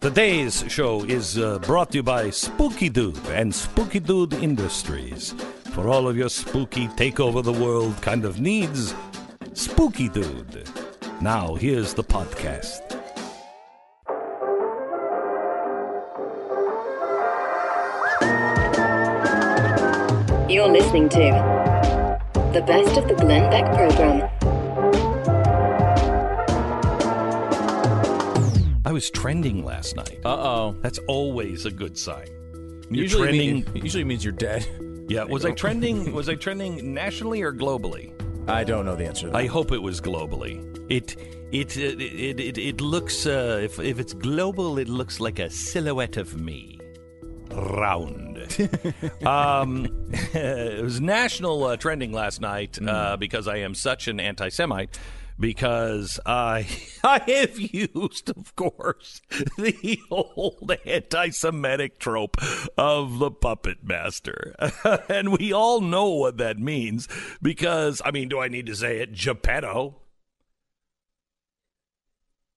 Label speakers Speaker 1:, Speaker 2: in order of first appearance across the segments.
Speaker 1: Today's show is uh, brought to you by Spooky Dude and Spooky Dude Industries. For all of your spooky take over the world kind of needs, Spooky Dude. Now, here's the podcast.
Speaker 2: You're listening to the best of the Glenn Beck program.
Speaker 1: I was trending last night.
Speaker 3: Uh oh.
Speaker 1: That's always a good sign. You're
Speaker 3: Usually,
Speaker 1: trending.
Speaker 3: mean- usually means you're dead.
Speaker 1: yeah, was I trending? Was I trending nationally or globally?
Speaker 3: I don't know the answer to that.
Speaker 1: I hope it was globally. It it it it, it, it looks uh, if if it's global, it looks like a silhouette of me, round. um, it was national uh, trending last night uh, because I am such an anti-Semite. Because I I have used, of course, the old anti-Semitic trope of the puppet master, and we all know what that means. Because I mean, do I need to say it? Geppetto.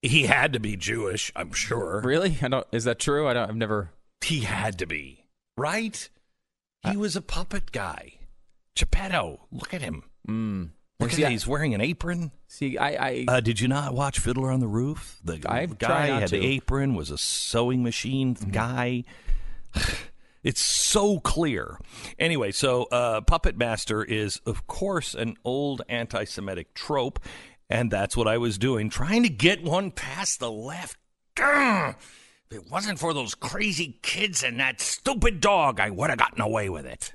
Speaker 1: He had to be Jewish, I'm sure.
Speaker 3: really? I don't. Is that true? I don't. I've never.
Speaker 1: He had to be, right? He was a puppet guy. Geppetto, look at him.
Speaker 3: Mm.
Speaker 1: Look at
Speaker 3: See,
Speaker 1: him.
Speaker 3: I-
Speaker 1: He's wearing an apron.
Speaker 3: See, I. I
Speaker 1: Uh, did you not watch Fiddler on the Roof? The
Speaker 3: I
Speaker 1: guy had
Speaker 3: to.
Speaker 1: the apron, was a sewing machine
Speaker 3: Mm-hmm.
Speaker 1: guy. It's so clear. Anyway, so uh, Puppet Master is, of course, an old anti Semitic trope, and that's what I was doing, trying to get one past the left. Grr! If it wasn't for those crazy kids and that stupid dog, I would have gotten away with it.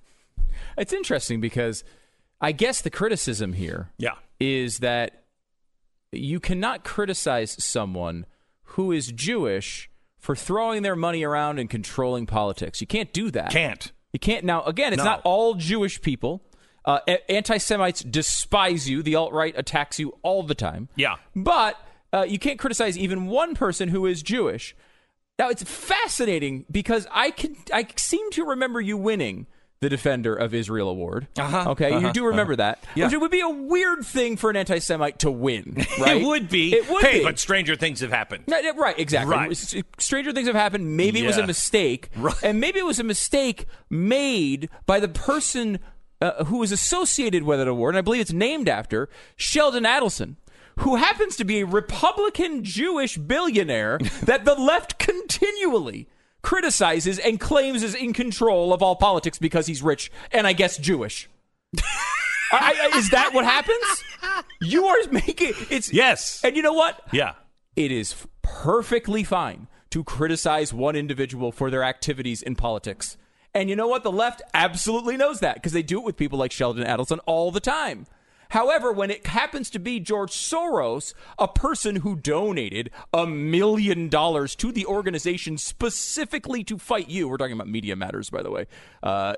Speaker 3: it's interesting because I guess the criticism here
Speaker 1: Yeah.
Speaker 3: is that you cannot criticize someone who is Jewish for throwing their money around and controlling politics. You can't do that.
Speaker 1: Can't.
Speaker 3: You can't now. Again, it's
Speaker 1: No.
Speaker 3: not all Jewish people. Uh, anti-Semites despise you. The alt-right attacks you all the time.
Speaker 1: Yeah.
Speaker 3: but uh, you can't criticize even one person who is Jewish. Now it's fascinating because I can I seem to remember you winning the Defender of Israel award.
Speaker 1: Uh-huh,
Speaker 3: Okay, you
Speaker 1: uh-huh,
Speaker 3: do remember that.
Speaker 1: Yeah.
Speaker 3: Which it would be a weird thing for an anti-Semite to win, right?
Speaker 1: It would be.
Speaker 3: It would
Speaker 1: hey,
Speaker 3: be.
Speaker 1: but stranger things have happened.
Speaker 3: No, no, Right, exactly.
Speaker 1: Right.
Speaker 3: Stranger things have happened. Maybe it was a mistake,
Speaker 1: Right.
Speaker 3: and maybe it was a mistake made by the person uh, who was associated with that award, and I believe it's named after Sheldon Adelson, who happens to be a Republican Jewish billionaire that the left continually criticizes and claims is in control of all politics because he's rich and I guess Jewish. I, I, is that what happens? You are making it's
Speaker 1: Yes.
Speaker 3: and you know what?
Speaker 1: Yeah.
Speaker 3: it is perfectly fine to criticize one individual for their activities in politics. And you know what? The left absolutely knows that because they do it with people like Sheldon Adelson all the time. However, when it happens to be George Soros, a person who donated a million dollars to the organization specifically to fight you, we're talking about Media Matters, by the way, uh,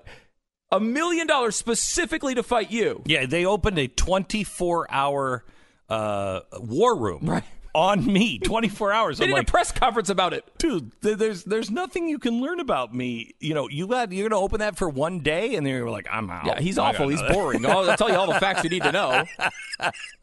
Speaker 3: a million dollars specifically to fight you.
Speaker 1: Yeah, they opened a 24 hour uh, war room
Speaker 3: Right.
Speaker 1: On me. 24 hours.
Speaker 3: They
Speaker 1: I'm
Speaker 3: did
Speaker 1: like,
Speaker 3: a press conference about it.
Speaker 1: dude, th- there's there's nothing you can learn about me. You know, you got you're gonna open that for one day, and then you're like, I'm out.
Speaker 3: Yeah, he's
Speaker 1: I
Speaker 3: awful. He's boring. I'll, I'll tell you all the facts you need to know.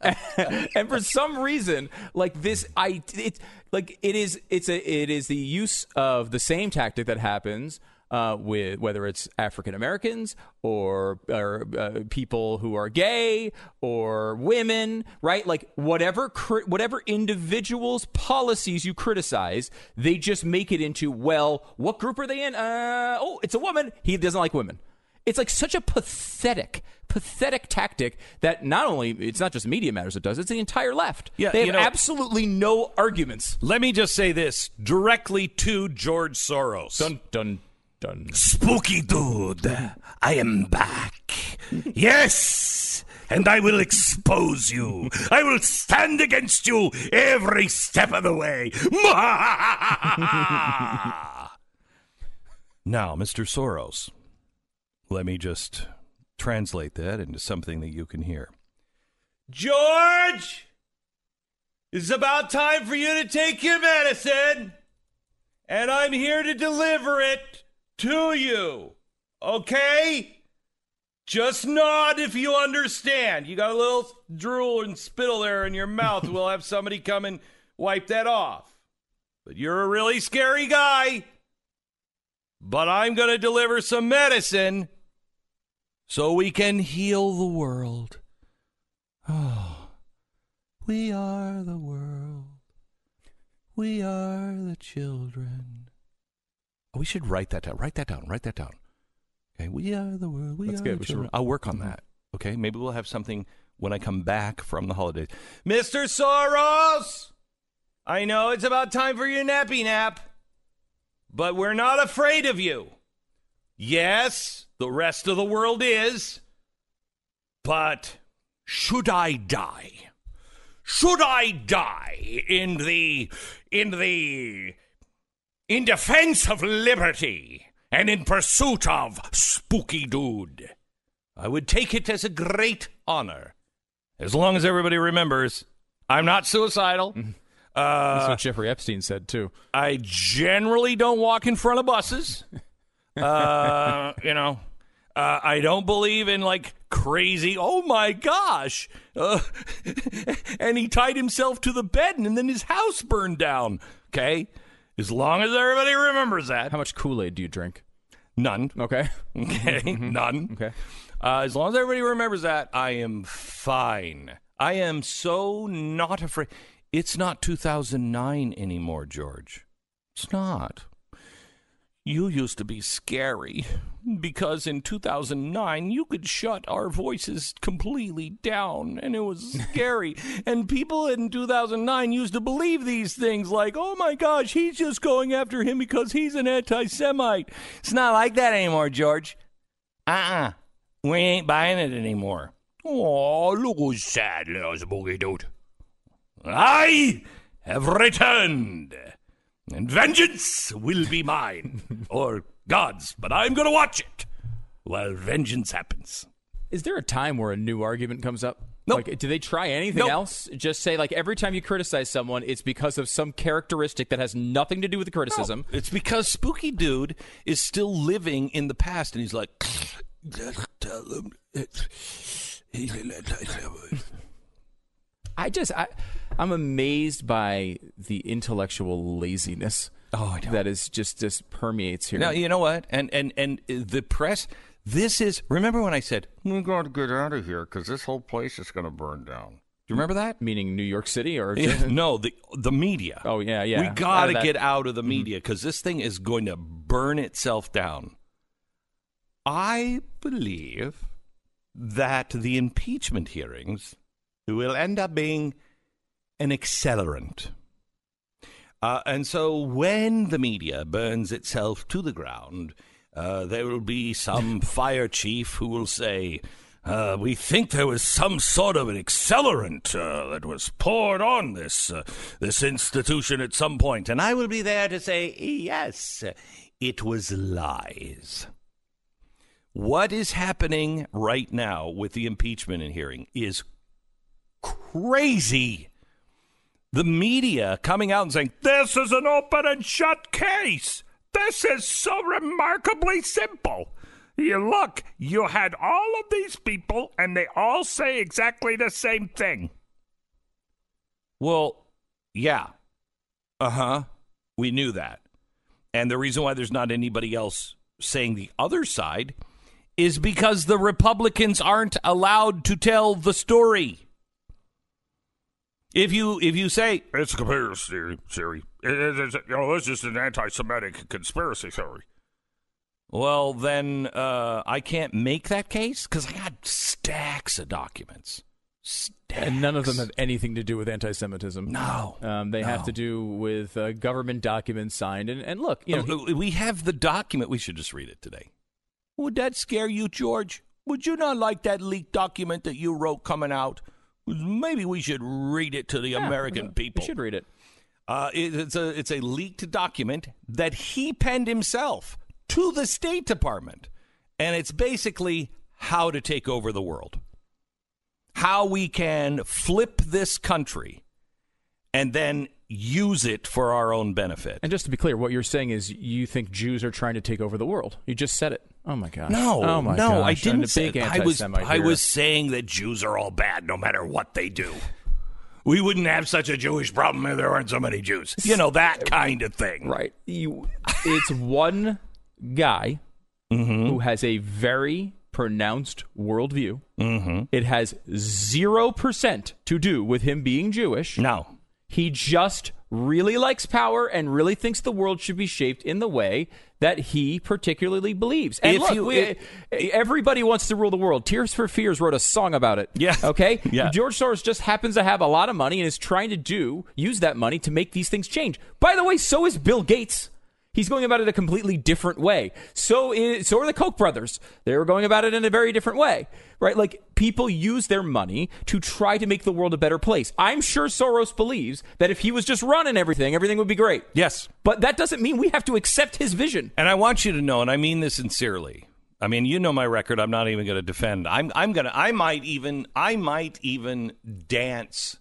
Speaker 3: and for some reason, like this, I it's like it is. It's a it is the use of the same tactic that happens. Uh, with whether it's African Americans or, or uh, people who are gay or women, right? Like whatever cri- whatever individuals' policies you criticize, they just make it into well, what group are they in? Uh, oh, it's a woman. He doesn't like women. It's like such a pathetic, pathetic tactic that not only it's not just Media Matters that does, it's the entire left.
Speaker 1: Yeah,
Speaker 3: they have
Speaker 1: you know-
Speaker 3: absolutely no arguments.
Speaker 1: Let me just say this directly to George Soros.
Speaker 3: Dun dun dun.
Speaker 1: Spooky dude, I am back. Yes, and I will expose you. I will stand against you every step of the way. now, Mr. Soros, let me just translate that into something that you can hear. George, it's about time for you to take your medicine, and I'm here to deliver it to you. Okay? Just nod if you understand. You got a little drool and spittle there in your mouth. we'll have somebody come and wipe that off. but you're a really scary guy. But I'm going to deliver some medicine so we can heal the world. Oh, we are the world. We are the children. We should write that down. Write that down. Write that down. Okay, we are the world. We
Speaker 3: That's
Speaker 1: are
Speaker 3: good.
Speaker 1: the
Speaker 3: We should-
Speaker 1: I'll work on mm-hmm. that. Okay, maybe we'll have something when I come back from the holidays. Mr. Soros, I know it's about time for your nappy nap, but we're not afraid of you. Yes, the rest of the world is, but should I die? Should I die in the in the in defense of liberty and in pursuit of spooky dude? I would take it as a great honor, as long as everybody remembers I'm not suicidal. Uh, That's
Speaker 3: what Jeffrey Epstein said too.
Speaker 1: I generally don't walk in front of buses. Uh, you know, uh, I don't believe in like crazy. Oh my gosh! Uh, and he tied himself to the bed, and then his house burned down. Okay, as long as everybody remembers that.
Speaker 3: How much Kool Aid do you drink?
Speaker 1: None.
Speaker 3: Okay.
Speaker 1: Okay, none.
Speaker 3: Okay.
Speaker 1: Uh, as long as everybody remembers that, I am fine. I am so not afraid. It's not 2009 anymore, George. It's not. You used to be scary because in 2009 you could shut our voices completely down and it was scary. and people in 2009 used to believe these things like, oh my gosh, he's just going after him because he's an anti Semite. It's not like that anymore, George. Uh uh We ain't buying it anymore. Oh, look who's sad, little spooky dude. I have returned, and vengeance will be mine. or God's, but I'm going to watch it while vengeance happens.
Speaker 3: Is there a time where a new argument comes up?
Speaker 1: Nope.
Speaker 3: Like, do they try anything
Speaker 1: Nope.
Speaker 3: else? Just say like every time you criticize someone, it's because of some characteristic that has nothing to do with the criticism. No.
Speaker 1: It's because Spooky Dude is still living in the past, and he's like, tell him it's.
Speaker 3: I just I I'm amazed by the intellectual laziness.
Speaker 1: Oh.
Speaker 3: That is just just permeates here.
Speaker 1: Now you know what, and and and the press. This is. Remember when I said we got to get out of here because this whole place is going to burn down. Do you remember that?
Speaker 3: Meaning New York City or
Speaker 1: Yeah, no, the the media.
Speaker 3: Oh, yeah, yeah.
Speaker 1: We got to get out of the mm-hmm. media because this thing is going to burn itself down. I believe that the impeachment hearings will end up being an accelerant. Uh, and so when the media burns itself to the ground, uh, there will be some fire chief who will say, uh, We think there was some sort of an accelerant uh, that was poured on this, uh, this institution at some point. And I will be there to say, Yes, it was lies. What is happening right now with the impeachment and hearing is crazy the media coming out and saying, This is an open and shut case. This is so remarkably simple. You look, you had all of these people, and they all say exactly the same thing. Well, yeah. Uh huh. We knew that. And the reason why there's not anybody else saying the other side is because the Republicans aren't allowed to tell the story. If you if you say it's a conspiracy theory, it, it, it's, you know, this is an anti-Semitic conspiracy theory. Well, then uh, I can't make that case because I got stacks of documents. Stacks.
Speaker 3: and none of them have anything to do with anti-Semitism.
Speaker 1: No,
Speaker 3: Um, they have to do with uh, government documents signed. And, and look, you know,
Speaker 1: Uh, we have the document. We should just read it today. Would that scare you, George? Would you not like that leaked document that you wrote coming out? Maybe we should read it to the
Speaker 3: yeah,
Speaker 1: American people.
Speaker 3: we should read it.
Speaker 1: Uh, it- it's a it's a leaked document that he penned himself to the State Department, and it's basically how to take over the world, how we can flip this country, and then use it for our own benefit.
Speaker 3: And just to be clear, what you're saying is you think Jews are trying to take over the world. You just said it. Oh my gosh.
Speaker 1: No,
Speaker 3: oh my
Speaker 1: no,
Speaker 3: gosh.
Speaker 1: I didn't say. I was I was saying that Jews are all bad, no matter what they do. we wouldn't have such a Jewish problem if there weren't so many Jews. You know that kind of thing.
Speaker 3: Right. You, it's one guy
Speaker 1: Mm-hmm.
Speaker 3: who has a very pronounced worldview.
Speaker 1: Mm-hmm.
Speaker 3: It has zero percent to do with him being Jewish.
Speaker 1: No.
Speaker 3: He just really likes power and really thinks the world should be shaped in the way that he particularly believes. And
Speaker 1: If
Speaker 3: look,
Speaker 1: you-
Speaker 3: we-
Speaker 1: it-
Speaker 3: everybody wants to rule the world. Tears for Fears wrote a song about it.
Speaker 1: Yeah.
Speaker 3: Okay.
Speaker 1: Yeah.
Speaker 3: George Soros just happens to have a lot of money and is trying to do use that money to make these things change. By the way, so is Bill Gates. He's going about it a completely different way. So, is, so are the Koch brothers. They were going about it in a very different way, right? Like people use their money to try to make the world a better place. I'm sure Soros believes that if he was just running everything, everything would be great.
Speaker 1: Yes.
Speaker 3: But that doesn't mean we have to accept his vision.
Speaker 1: And I want you to know, and I mean this sincerely. I mean, you know my record. I'm not even going to defend. I'm I'm going to I might even I might even dance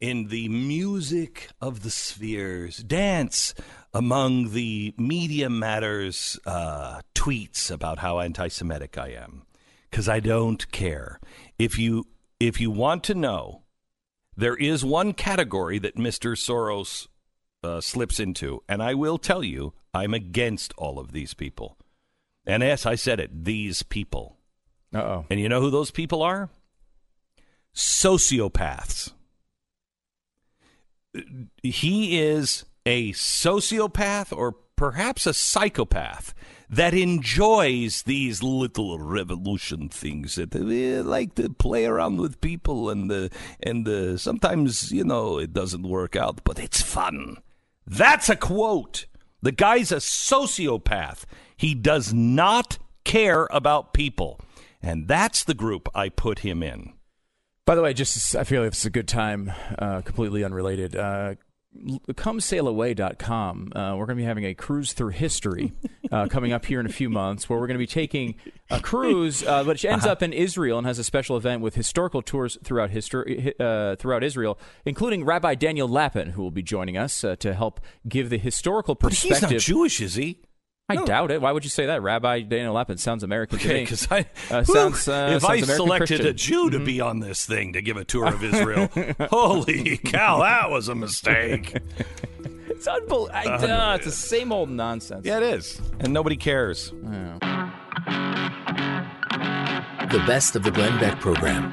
Speaker 1: in the music of the spheres. Dance among the media matters uh, tweets about how anti-Semitic I am because I don't care. If you if you want to know, there is one category that Mr. Soros uh, slips into, and I will tell you, I'm against all of these people. And yes, I said it, these people.
Speaker 3: Uh oh.
Speaker 1: And you know who those people are? Sociopaths. He is a sociopath or perhaps a psychopath that enjoys these little revolution things that they like to play around with people and the and the sometimes you know it doesn't work out but it's fun. That's a quote. The guy's a sociopath. He does not care about people. And that's the group i put him in.
Speaker 3: By the way, just I feel like it's a good time, uh, completely unrelated. Uh, ComeSailAway.com. Uh, we're going to be having a cruise through history uh, coming up here in a few months, where we're going to be taking a cruise, uh, which ends up in Israel and has a special event with historical tours throughout history, uh, throughout Israel, including Rabbi Daniel Lapin, who will be joining us uh, to help give the historical perspective.
Speaker 1: but he's not jewish is he
Speaker 3: I doubt it. Why would you say that? Rabbi Daniel Lapin sounds American to
Speaker 1: Okay,
Speaker 3: me.
Speaker 1: because I
Speaker 3: Uh,
Speaker 1: Whew,
Speaker 3: sounds, uh,
Speaker 1: if I
Speaker 3: American
Speaker 1: selected a Jew to be on this thing to give a tour of Israel, holy cow, that was a mistake.
Speaker 3: It's unbelievable. uh, it's the same old nonsense.
Speaker 1: yeah, it is, and nobody cares.
Speaker 4: The best of the Glenn Beck program.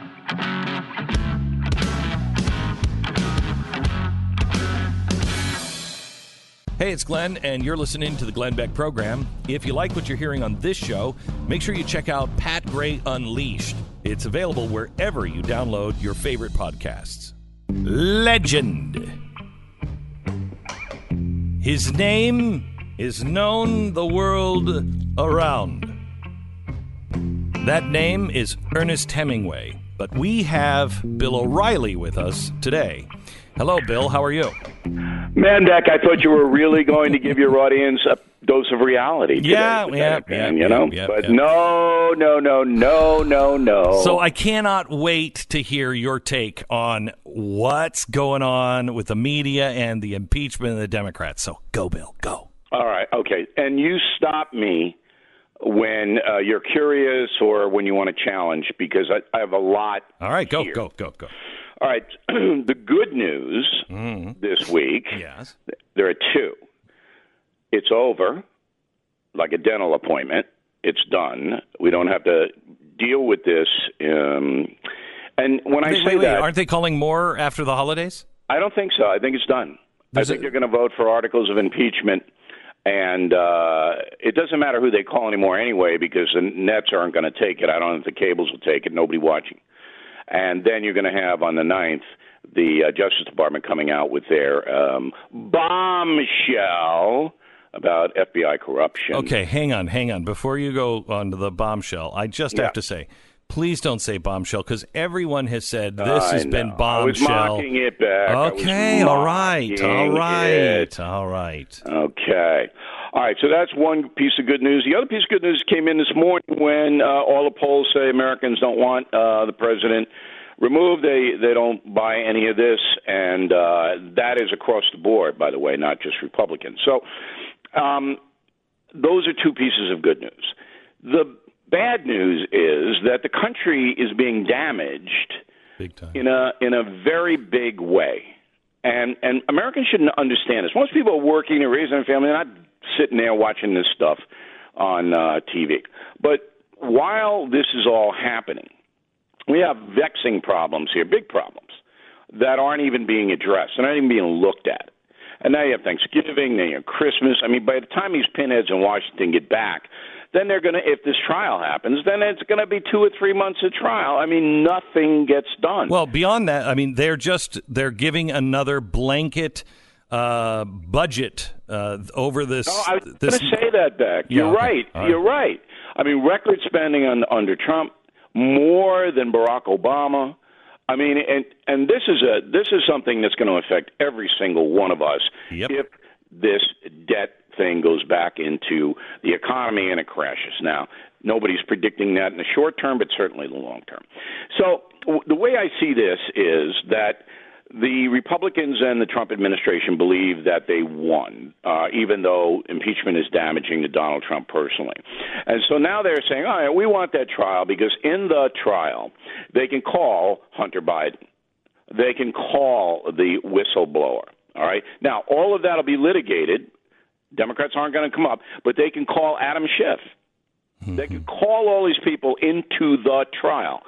Speaker 1: Hey, it's Glenn, and you're listening to the Glenn Beck program. If you like what you're hearing on this show, make sure you check out Pat Gray Unleashed. It's available wherever you download your favorite podcasts. Legend. His name is known the world around. That name is Ernest Hemingway, but we have Bill O'Reilly with us today. Hello, Bill. How are you?
Speaker 5: Mandak, I thought you were really going to give your audience a dose of reality. today,
Speaker 1: Yeah,
Speaker 5: with
Speaker 1: yeah,
Speaker 5: man,
Speaker 1: yeah,
Speaker 5: you know.
Speaker 1: yeah, yeah,
Speaker 5: but
Speaker 1: yeah.
Speaker 5: no, no, no, no, no, no.
Speaker 1: So I cannot wait to hear your take on what's going on with the media and the impeachment of the Democrats. So go, Bill, go.
Speaker 5: all right, okay, and you stop me when uh, you're curious or when you want to challenge because I, I have a lot.
Speaker 1: All right, go,
Speaker 5: here.
Speaker 1: go, go, go.
Speaker 5: All right, the good news this week.
Speaker 1: Yes.
Speaker 5: There are two. It's over, like a dental appointment. It's done. We don't have to deal with this. Um, and when I say
Speaker 1: wait, wait.
Speaker 5: that,
Speaker 1: Aren't they calling more after the holidays?
Speaker 5: I don't think so. I think it's done.
Speaker 3: There's
Speaker 5: I think
Speaker 3: a-
Speaker 5: they're going to vote for articles of impeachment, and uh, it doesn't matter who they call anymore anyway, because the nets aren't going to take it. I don't know if the cables will take it. Nobody watching. And then you're going to have on the 9th the uh, Justice Department coming out with their um, bombshell about FBI corruption.
Speaker 1: Okay, hang on, hang on. Before you go on to the bombshell, I just
Speaker 5: Yeah.
Speaker 1: have to say, please don't say bombshell because everyone has said this
Speaker 5: I
Speaker 1: has been
Speaker 5: know. I was
Speaker 1: bombshell.
Speaker 5: mocking it back.
Speaker 1: Okay, all right, all right,
Speaker 5: it.
Speaker 1: all right.
Speaker 5: Okay. All right, so that's one piece of good news. The other piece of good news came in this morning when uh, all the polls say Americans don't want uh, the president removed. They they don't buy any of this, and uh, that is across the board, by the way, not just Republicans. So um, those are two pieces of good news. The bad news is that the country is being damaged
Speaker 1: Big time.
Speaker 5: in a in a very big way. And and Americans shouldn't understand this. Most people are working, they're raising a family, they're not sitting there watching this stuff on uh, TV. But while this is all happening, we have vexing problems here, big problems that aren't even being addressed, and aren't even being looked at. And now you have Thanksgiving, then you have Christmas. I mean, by the time these pinheads in Washington get back, then they're going to, if this trial happens, then it's going to be two or three months of trial. I mean, nothing gets done.
Speaker 1: Well, beyond that, I mean, they're just they're giving another blanket uh, budget uh, over this.
Speaker 5: I was
Speaker 1: this
Speaker 5: going to say that, Beck. You're
Speaker 1: Yeah,
Speaker 5: right.
Speaker 1: Right.
Speaker 5: You're right. I mean, record spending on, under Trump more than Barack Obama. I mean, and and this is a this is something that's going to affect every single one of us
Speaker 1: Yep.
Speaker 5: if this debt thing goes back into the economy and it crashes. Now, nobody's predicting that in the short term, but certainly in the long term. So w- the way I see this is that the Republicans and the Trump administration believe that they won, uh, even though impeachment is damaging to Donald Trump personally. And so now they're saying, all right, we want that trial because in the trial, they can call Hunter Biden. They can call the whistleblower. All right. Now, all of that will be litigated. Democrats aren't going to come up, but they can call Adam Schiff. They can call all these people into the trial.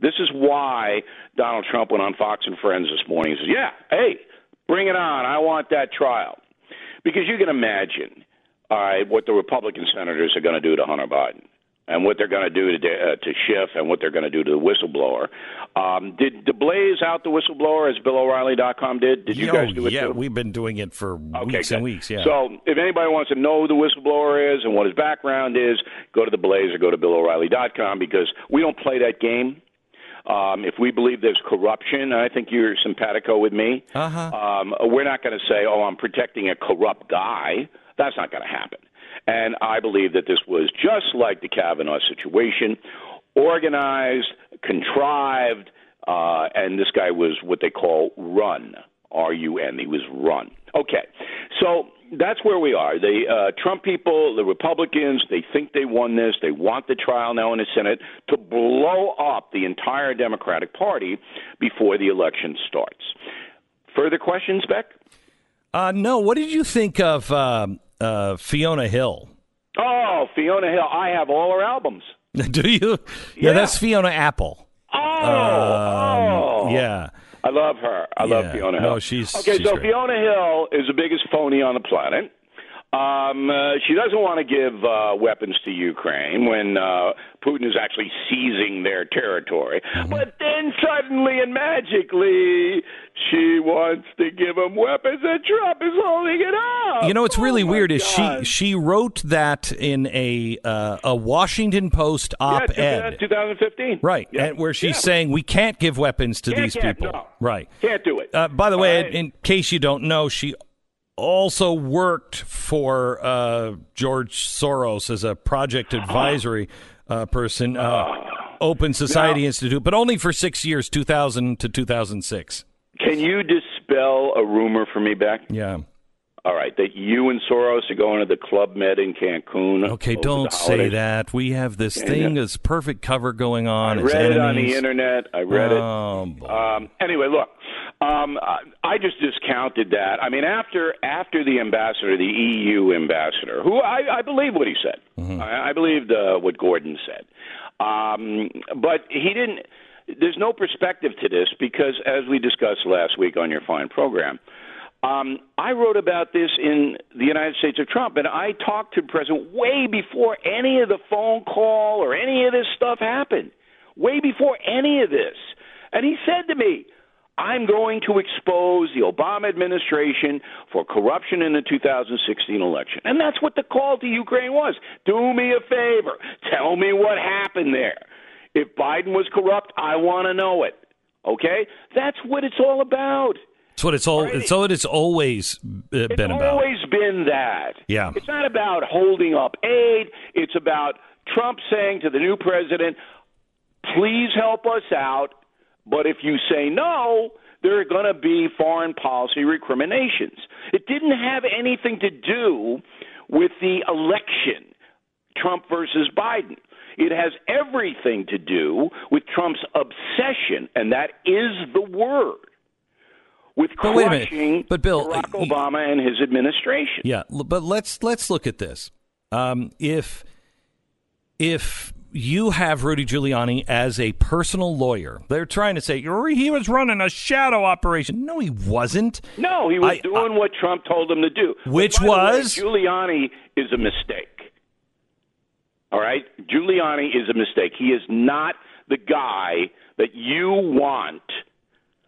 Speaker 5: This is why Donald Trump went on Fox and Friends this morning and says, "Yeah, hey, bring it on. I want that trial." Because you can imagine, all right, what the Republican senators are going to do to Hunter Biden and what they're going to do to uh, to Schiff and what they're going to do to the whistleblower. Um, did the Blaze out the whistleblower as BillO'Reilly.com did? Did you
Speaker 1: Yo,
Speaker 5: guys do it
Speaker 1: yeah,
Speaker 5: too?
Speaker 1: we've been doing it for
Speaker 5: Okay,
Speaker 1: weeks and weeks. Yeah.
Speaker 5: So if anybody wants to know who the whistleblower is and what his background is, go to the Blaze or go to BillO'Reilly.com because we don't play that game. Um, if we believe there's corruption, and I think you're simpatico with me,
Speaker 1: Uh-huh.
Speaker 5: um, we're not going to say, "Oh, I'm protecting a corrupt guy." That's not going to happen. And I believe that this was just like the Kavanaugh situation, organized, contrived, uh, and this guy was what they call run. R U N. He was run. Okay, so that's where we are. The uh, Trump people, the Republicans, they think they won this. They want the trial now in the Senate to blow up the entire Democratic Party before the election starts. Further questions, Beck?
Speaker 1: uh, no, what did you think of um uh, Fiona Hill?
Speaker 5: Oh, Fiona Hill. I have all her albums.
Speaker 1: Do you? Yeah,
Speaker 5: Yeah.
Speaker 1: that's Fiona Apple.
Speaker 5: Oh,
Speaker 1: Um,
Speaker 5: oh.
Speaker 1: Yeah.
Speaker 5: I love her. I love Fiona Hill.
Speaker 1: No, she's-
Speaker 5: okay.
Speaker 1: she's
Speaker 5: so
Speaker 1: great.
Speaker 5: Fiona Hill is the biggest phony on the planet. Um, uh, she doesn't want to give uh, weapons to Ukraine when uh, Putin is actually seizing their territory.
Speaker 1: Mm-hmm.
Speaker 5: But then suddenly and magically, she wants to give them weapons, and Trump is holding it up.
Speaker 1: You know, what's
Speaker 5: Oh,
Speaker 1: really
Speaker 5: my
Speaker 1: weird is she
Speaker 5: God.
Speaker 1: she wrote that in a uh, a Washington Post op-ed,
Speaker 5: 2015.
Speaker 1: right?
Speaker 5: Yeah.
Speaker 1: And where she's
Speaker 5: Yeah.
Speaker 1: saying we can't give weapons to
Speaker 5: Can't,
Speaker 1: these people,
Speaker 5: no.
Speaker 1: right?
Speaker 5: Can't do it.
Speaker 1: Uh, by the way,
Speaker 5: right.
Speaker 1: in case you don't know, she also worked for uh, George Soros as a project advisory uh, person, uh, Open Society Institute, but only for six years, 2000 to 2006.
Speaker 5: Can you dispel a rumor for me, Beck?
Speaker 1: Yeah.
Speaker 5: All right, that you and Soros are going to the Club Med in Cancun.
Speaker 1: Okay, don't say that. We have this
Speaker 5: Yeah,
Speaker 1: thing,
Speaker 5: yeah.
Speaker 1: this perfect cover going on. as
Speaker 5: read it on the internet. I read
Speaker 1: Oh, boy.
Speaker 5: it. Um, anyway, look, um, I, just discounted that. I mean, after after the ambassador, the EU ambassador, who I, I believe what he said.
Speaker 1: Mm-hmm.
Speaker 5: I, I believed uh, what Gordon said, um, but he didn't. There's no perspective to this because, as we discussed last week on your fine program, um, I wrote about this in the United States of Trump, and I talked to the president way before any of the phone call or any of this stuff happened, way before any of this. And he said to me, I'm going to expose the Obama administration for corruption in the 2016 election. And that's what the call to Ukraine was. Do me a favor. Tell me what happened there. If Biden was corrupt, I want to know it. Okay? That's what it's all about.
Speaker 1: It's what it's all. It's what it's always uh,
Speaker 5: It's
Speaker 1: been about.
Speaker 5: It's always been that.
Speaker 1: Yeah.
Speaker 5: It's not about holding up aid. It's about Trump saying to the new president, please help us out. But if you say no, there are going to be foreign policy recriminations. It didn't have anything to do with the election, Trump versus Biden. It has everything to do with Trump's obsession, and that is the word, with
Speaker 1: But wait a minute.
Speaker 5: crushing
Speaker 1: But, Bill,
Speaker 5: Barack
Speaker 1: uh,
Speaker 5: Obama and his administration.
Speaker 1: Yeah, but let's let's look at this. Um, if if you have Rudy Giuliani as a personal lawyer, they're trying to say "Oh, he was running a shadow operation. No, he wasn't.
Speaker 5: No, he was
Speaker 1: I-
Speaker 5: doing what Trump told him to do.
Speaker 1: Which
Speaker 5: the way,
Speaker 1: was?
Speaker 5: Giuliani is a mistake. All right? Giuliani is a mistake. He is not the guy that you want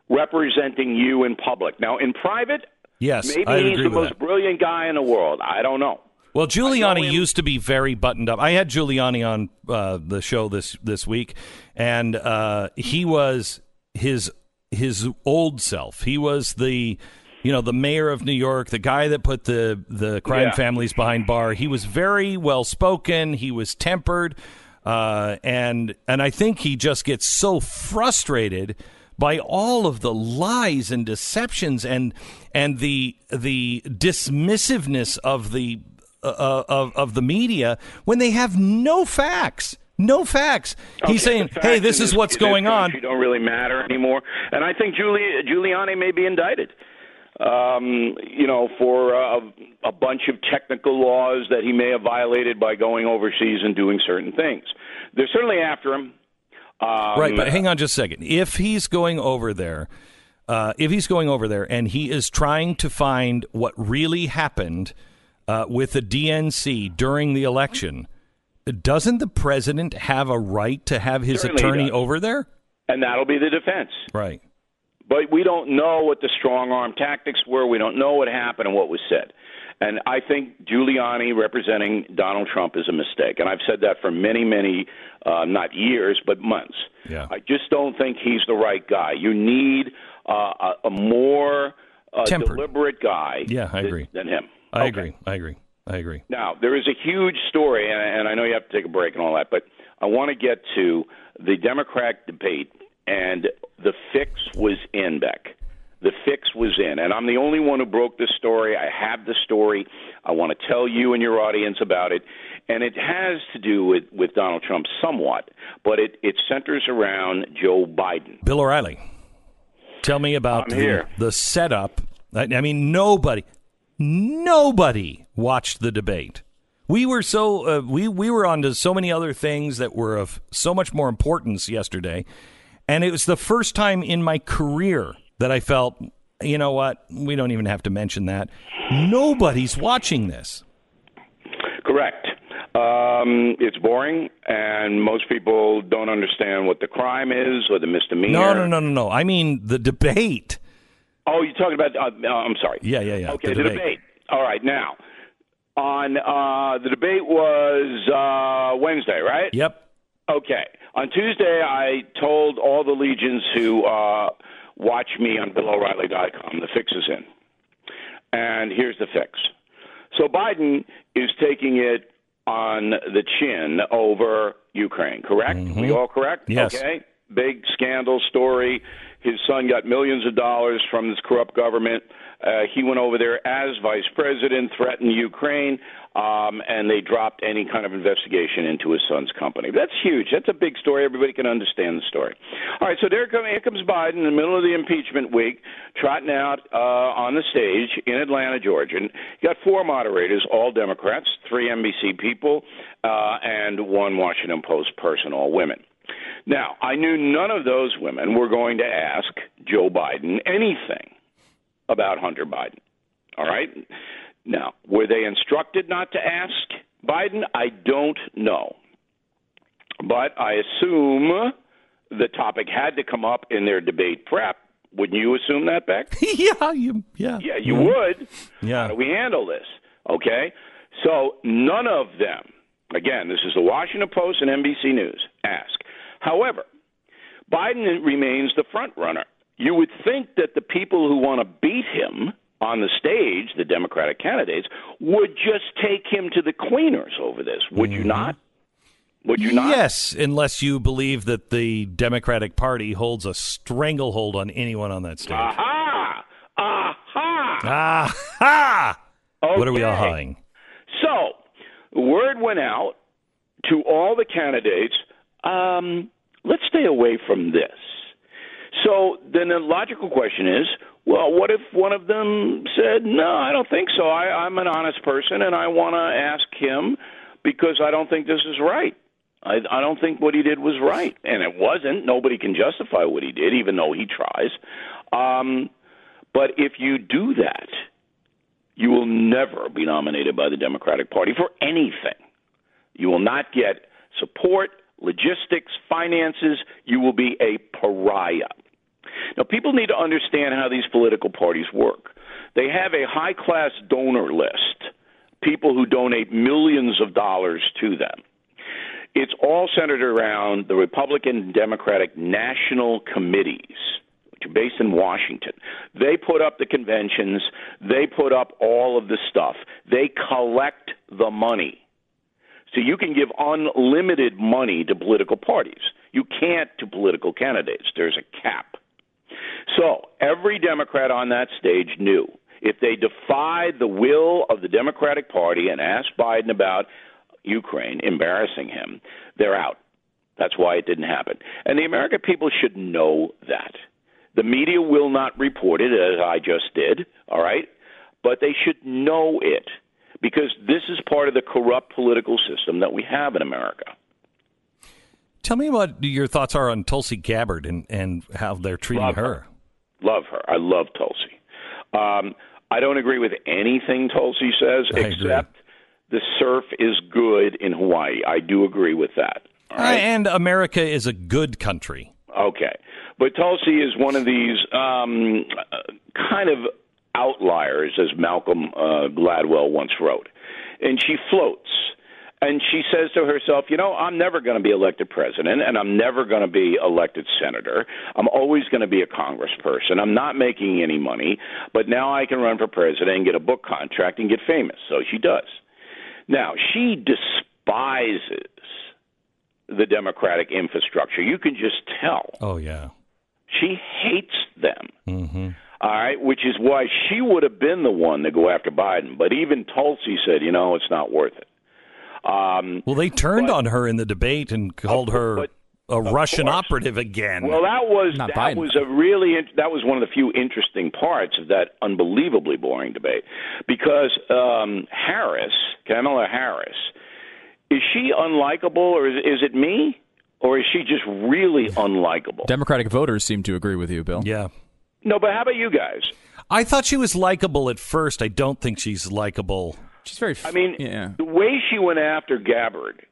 Speaker 5: representing you in public. Now, in private,
Speaker 1: Yes,
Speaker 5: maybe
Speaker 1: I
Speaker 5: he's the most
Speaker 1: that.
Speaker 5: brilliant guy in the world. I don't know.
Speaker 1: Well, Giuliani used to be very buttoned up. I had Giuliani on uh, the show this this week, and uh, he was his his old self. He was the you know the mayor of New York, the guy that put the the crime
Speaker 5: Yeah.
Speaker 1: families behind bar. He was very well spoken. He was tempered, uh, and and I think he just gets so frustrated by all of the lies and deceptions and and the the dismissiveness of the uh, of of the media when they have no facts. No facts. He's saying,
Speaker 5: the
Speaker 1: "Hey, this is what's going on."
Speaker 5: You don't really matter anymore, and I think Giuli- Giuliani may be indicted. Um, you know, for uh, a bunch of technical laws that he may have violated by going overseas and doing certain things. They're certainly after him. Um,
Speaker 1: right, but hang on just a second. If he's going over there, uh, if he's going over there and he is trying to find what really happened uh, with the DNC during the election, doesn't the president have a right to have his
Speaker 5: Certainly
Speaker 1: attorney over there?
Speaker 5: and that'll be the defense.
Speaker 1: Right.
Speaker 5: But we don't know what the strong arm tactics were. We don't know what happened and what was said. And I think Giuliani representing Donald Trump is a mistake. And I've said that for many, many, uh, not years, but months.
Speaker 1: Yeah.
Speaker 5: I just don't think he's the right guy. You need uh, a, a more uh, deliberate guy
Speaker 1: Yeah, I
Speaker 5: than-
Speaker 1: agree.
Speaker 5: than him.
Speaker 1: I
Speaker 5: Okay.
Speaker 1: agree. I agree. I agree.
Speaker 5: Now, there is a huge story, and, and I know you have to take a break and all that, but I want to get to the Democrat debate, and the fix was in, Beck. The fix was in, and I'm the only one who broke this story. I have the story. I want to tell you and your audience about it, and it has to do with, with Donald Trump somewhat, but it, it centers around Joe Biden.
Speaker 1: Bill O'Reilly, tell me about the,
Speaker 5: here.
Speaker 1: the setup. I mean, nobody, nobody watched the debate. We were so uh, we we were on to so many other things that were of so much more importance yesterday, and it was the first time in my career that I felt, you know what, we don't even have to mention that. Nobody's watching this.
Speaker 5: Correct. Um, it's boring, and most people don't understand what the crime is or the misdemeanor.
Speaker 1: No, no, no, no, no. I mean the debate.
Speaker 5: Oh, you're talking about? Uh, I'm sorry.
Speaker 1: Yeah, yeah, yeah,
Speaker 5: Okay,
Speaker 1: the
Speaker 5: the,
Speaker 1: debate.
Speaker 5: debate. All right, now on uh, the debate was uh, Wednesday, right?
Speaker 1: Yep.
Speaker 5: Okay. On Tuesday, I told all the legions who uh, watch me on BillO'Reilly.com the fix is in, and here's the fix. So Biden is taking it on the chin over Ukraine. Correct? We all correct?
Speaker 1: Yes.
Speaker 5: Okay. Big scandal story. His son got millions of dollars from this corrupt government. Uh, he went over there as vice president, threatened Ukraine, um, and they dropped any kind of investigation into his son's company. That's huge. That's a big story. Everybody can understand the story. All right, so there come, here comes Biden in the middle of the impeachment week, trotting out uh, on the stage in Atlanta, Georgia. You got four moderators, all Democrats, three NBC people, uh, and one Washington Post person, all women. Now, I knew none of those women were going to ask Joe Biden anything about Hunter Biden. All right? Now, were they instructed not to ask Biden? I don't know. But I assume the topic had to come up in their debate prep. Wouldn't you assume that, Beck?
Speaker 1: yeah, you. Yeah.
Speaker 5: Yeah, you would.
Speaker 1: Yeah.
Speaker 5: How do we handle this? Okay? So none of them, again, this is the Washington Post and NBC News, ask. However, Biden remains the front runner. You would think that the people who want to beat him on the stage, the Democratic candidates, would just take him to the cleaners over this. Would you mm-hmm. not? Would you not?
Speaker 1: Yes, unless you believe that the Democratic Party holds a stranglehold on anyone on that stage.
Speaker 5: Aha! Aha!
Speaker 1: Aha! What are we all
Speaker 5: Okay.
Speaker 1: hawing?
Speaker 5: So, word went out to all the candidates, um, let's stay away from this. So then the logical question is, well, what if one of them said, no, I don't think so. I, I'm an honest person and I want to ask him because I don't think this is right. I, I don't think what he did was right, and it wasn't. Nobody can justify what he did, even though he tries. Um, but if you do that, you will never be nominated by the Democratic Party for anything. You will not get support, logistics, finances. You will be a pariah. Now, people need to understand how these political parties work. They have a high class donor list, people who donate millions of dollars to them. It's all centered around the Republican and Democratic national committees, which are based in Washington. They put up the conventions, they put up all of the stuff, they collect the money. So you can give unlimited money to political parties. You can't to political candidates. There's a cap. So every Democrat on that stage knew if they defied the will of the Democratic Party and asked Biden about Ukraine, embarrassing him, they're out. That's why it didn't happen. And the American people should know that. The media will not report it, as I just did, all right? But they should know it because this is part of the corrupt political system that we have in America.
Speaker 1: Tell me what your thoughts are on Tulsi Gabbard and, and how they're treating
Speaker 5: love
Speaker 1: her.
Speaker 5: her. Love her. I love Tulsi. Um, I don't agree with anything Tulsi says,
Speaker 1: I
Speaker 5: except the surf is good in Hawaii. I do agree with that. All right?
Speaker 1: And America is a good country.
Speaker 5: Okay. But Tulsi is one of these um, uh, kind of outliers, as Malcolm uh, Gladwell once wrote. And she floats. And she says to herself, you know, I'm never going to be elected president, and I'm never going to be elected senator. I'm always going to be a congressperson. I'm not making any money, but now I can run for president and get a book contract and get famous. So she does. Now, she despises the Democratic infrastructure. You can just tell.
Speaker 1: Oh, yeah.
Speaker 5: She hates them.
Speaker 1: Mm-hmm.
Speaker 5: All right, which is why she would have been the one to go after Biden. But even Tulsi said, you know, it's not worth it. Um,
Speaker 1: Well, they turned
Speaker 5: but-
Speaker 1: on her in the debate and called her
Speaker 5: but-
Speaker 1: a Russian
Speaker 5: course.
Speaker 1: operative again.
Speaker 5: Well, that was
Speaker 3: Not
Speaker 5: that
Speaker 3: Biden.
Speaker 5: was a really that was one of the few interesting parts of that unbelievably boring debate because um, Harris, Kamala Harris, is she unlikable or is, is it me or is she just really unlikable?
Speaker 3: Democratic voters seem to agree with you, Bill.
Speaker 1: yeah.
Speaker 5: No, but how about you guys?
Speaker 1: I thought she was likable at first. I don't think she's likable.
Speaker 3: She's very. F-
Speaker 5: I mean,
Speaker 3: yeah.
Speaker 5: the way she went after Gabbard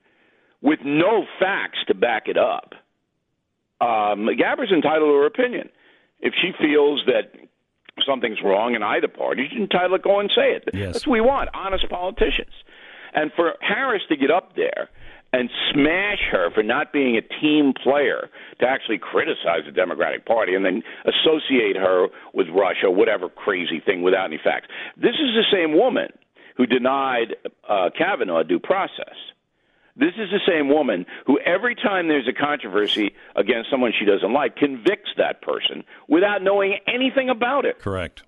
Speaker 5: with no facts to back it up, um, Gabbard's entitled to her opinion. If she feels that something's wrong in either party, she's entitled to go and say it.
Speaker 1: Yes.
Speaker 5: That's what we want, honest politicians. And for Harris to get up there and smash her for not being a team player, to actually criticize the Democratic Party and then associate her with Russia, whatever crazy thing without any facts. This is the same woman who denied uh, Kavanaugh due process. This is the same woman who, every time there's a controversy against someone she doesn't like, convicts that person without knowing anything about it.
Speaker 1: Correct.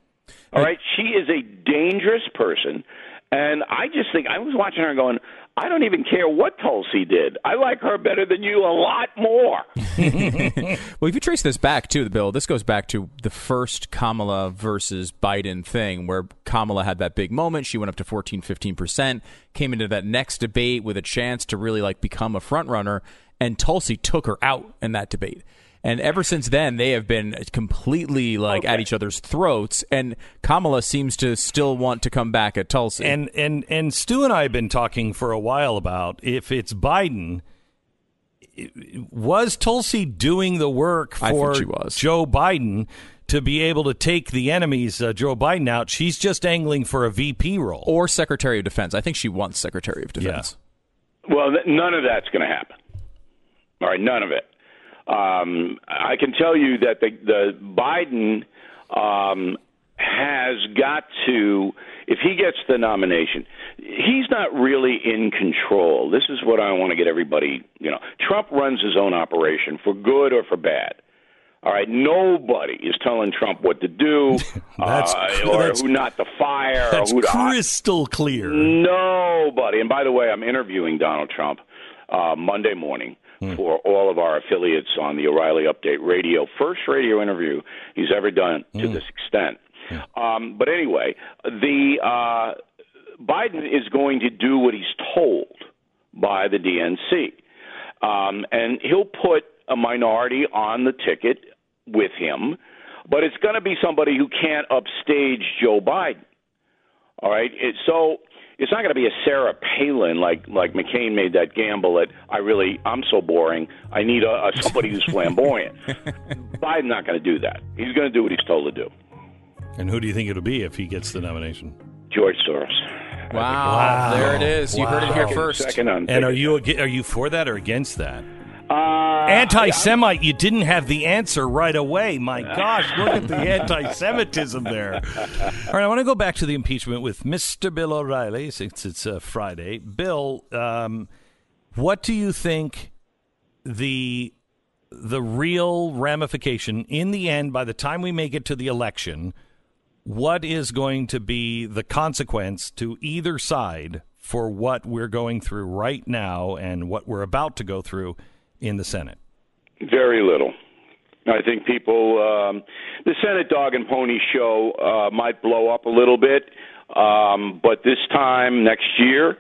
Speaker 5: All right, she is a dangerous person, and I just think I was watching her going, I don't even care what Tulsi did. I like her better than you a lot more.
Speaker 3: Well, if you trace this back to the bill, this goes back to the first Kamala versus Biden thing where Kamala had that big moment. She went up to 14, 15%, came into that next debate with a chance to really like become a front runner, and Tulsi took her out in that debate. And ever since then, they have been completely like at each other's throats. And Kamala seems to still want to come back at Tulsi.
Speaker 1: And and and Stu and I have been talking for a while about if it's Biden. Was Tulsi doing the work for
Speaker 3: she was.
Speaker 1: Joe Biden to be able to take the enemies uh, Joe Biden out? She's just angling for a VP role.
Speaker 3: or Secretary of Defense. I think she wants Secretary of Defense.
Speaker 5: Well, th- none of that's going to happen. All right, none of it. Um, I can tell you that the, the Biden um, has got to, if he gets the nomination, he's not really in control. This is what I want to get everybody. You know, Trump runs his own operation for good or for bad. All right, nobody is telling Trump what to do,
Speaker 1: That's-
Speaker 5: uh, or
Speaker 1: that's-
Speaker 5: who not to fire, or
Speaker 1: That's
Speaker 5: who to
Speaker 1: crystal clear.
Speaker 5: Nobody. And by the way, I'm interviewing Donald Trump uh, Monday morning for all of our affiliates on the O'Reilly Update Radio. First radio interview he's ever done to this extent. Um, but anyway, the uh, Biden is going to do what he's told by the DNC, um, and he'll put a minority on the ticket with him, but it's going to be somebody who can't upstage Joe Biden. All right, it, so it's not going to be a Sarah Palin like like McCain made that gamble at I really I'm so boring. I need a, a somebody who's flamboyant. Biden's not going to do that. He's going to do what he's told to do.
Speaker 1: And who do you think it'll be if he gets the nomination?
Speaker 5: George Soros.
Speaker 3: Wow,
Speaker 1: Wow.
Speaker 3: there it is. You heard it here
Speaker 1: Wow.
Speaker 3: first.
Speaker 5: Second on.
Speaker 1: And are you are you for that or against that?
Speaker 5: Uh,
Speaker 1: Anti-Semite, you didn't have the answer right away. My gosh, look at the anti-Semitism there. All right, I want to go back to the impeachment with Mr. Bill O'Reilly since it's uh, Friday. Bill, um, what do you think the the real ramification in the end by the time we make it to the election? What is going to be the consequence to either side for what we're going through right now and what we're about to go through in the Senate?
Speaker 5: Very little. I think people, um, the Senate dog and pony show uh, might blow up a little bit, um, but this time next year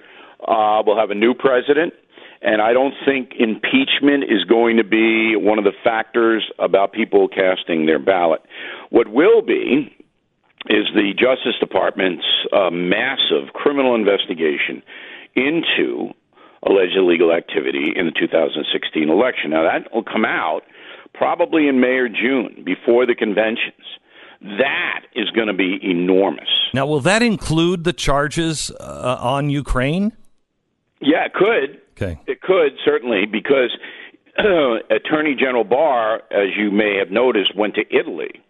Speaker 5: uh, we'll have a new president, and I don't think impeachment is going to be one of the factors about people casting their ballot. What will be is the Justice Department's uh, massive criminal investigation into alleged illegal activity in the 2016 election. Now, that will come out probably in May or June before the conventions. That is going to be enormous.
Speaker 1: Now, will that include the charges uh, on Ukraine?
Speaker 5: Yeah, it could.
Speaker 1: Okay.
Speaker 5: It could certainly because Attorney General Barr, as you may have noticed, went to Italy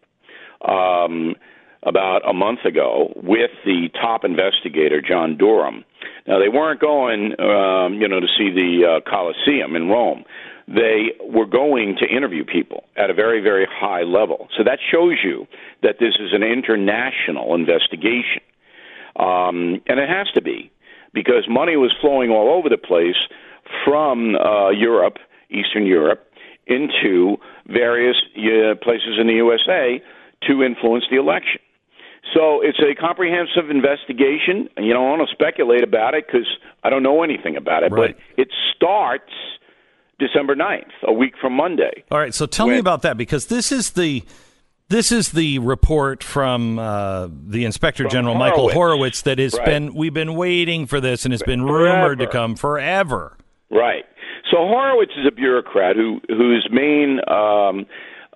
Speaker 5: um, about a month ago with the top investigator John Durham. Now they weren't going, um, you know, to see the uh, Colosseum in Rome. They were going to interview people at a very, very high level. So that shows you that this is an international investigation, um, and it has to be because money was flowing all over the place from uh, Europe, Eastern Europe, into various uh, places in the USA to influence the election. So it's a comprehensive investigation. You know, I don't want to speculate about it because I don't know anything about it,
Speaker 1: Right.
Speaker 5: but it starts December 9th, a week from Monday.
Speaker 1: All right. So tell me about that because this is the this is the report from uh, the Inspector
Speaker 5: From
Speaker 1: General Michael
Speaker 5: Horowitz.
Speaker 1: Horowitz that has
Speaker 5: Right.
Speaker 1: been we've been waiting for this and it's been rumored to come forever.
Speaker 5: Right. So Horowitz is a bureaucrat who whose main um,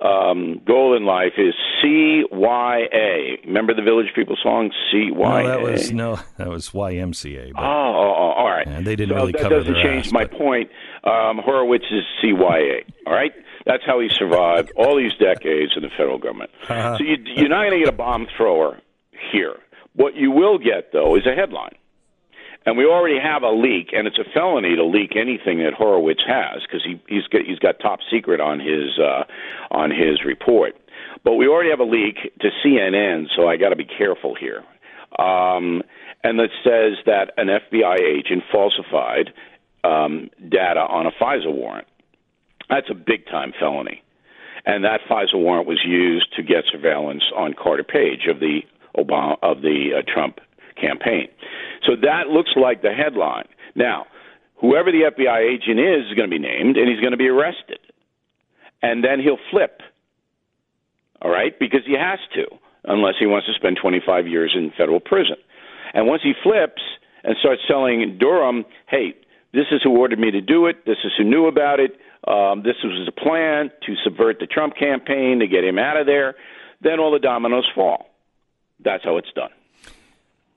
Speaker 5: um, goal in life is CYA. Remember the Village People song CYA?
Speaker 1: No, that was no, that was YMCA. But
Speaker 5: Oh, oh, oh, all right.
Speaker 1: And they didn't
Speaker 5: so
Speaker 1: really
Speaker 5: that
Speaker 1: cover
Speaker 5: doesn't change
Speaker 1: ass,
Speaker 5: my
Speaker 1: but-
Speaker 5: point. Um, Horowitz is CYA. All right, that's how he survived all these decades in the federal government.
Speaker 1: Uh-huh.
Speaker 5: So you, you're not going to get a bomb thrower here. What you will get though is a headline. And we already have a leak, and it's a felony to leak anything that Horowitz has because he, he's got, he's got top secret on his uh, on his report. But we already have a leak to CNN, so I got to be careful here. Um, and that says that an FBI agent falsified um, data on a FISA warrant. That's a big time felony. And that FISA warrant was used to get surveillance on Carter Page of the Obama of the uh, Trump campaign. So that looks like the headline. Now, whoever the FBI agent is is going to be named, and he's going to be arrested, and then he'll flip. All right, because he has to, unless he wants to spend 25 years in federal prison. And once he flips and starts telling Durham, "Hey, this is who ordered me to do it. This is who knew about it. Um, this was a plan to subvert the Trump campaign to get him out of there," then all the dominoes fall. That's how it's done.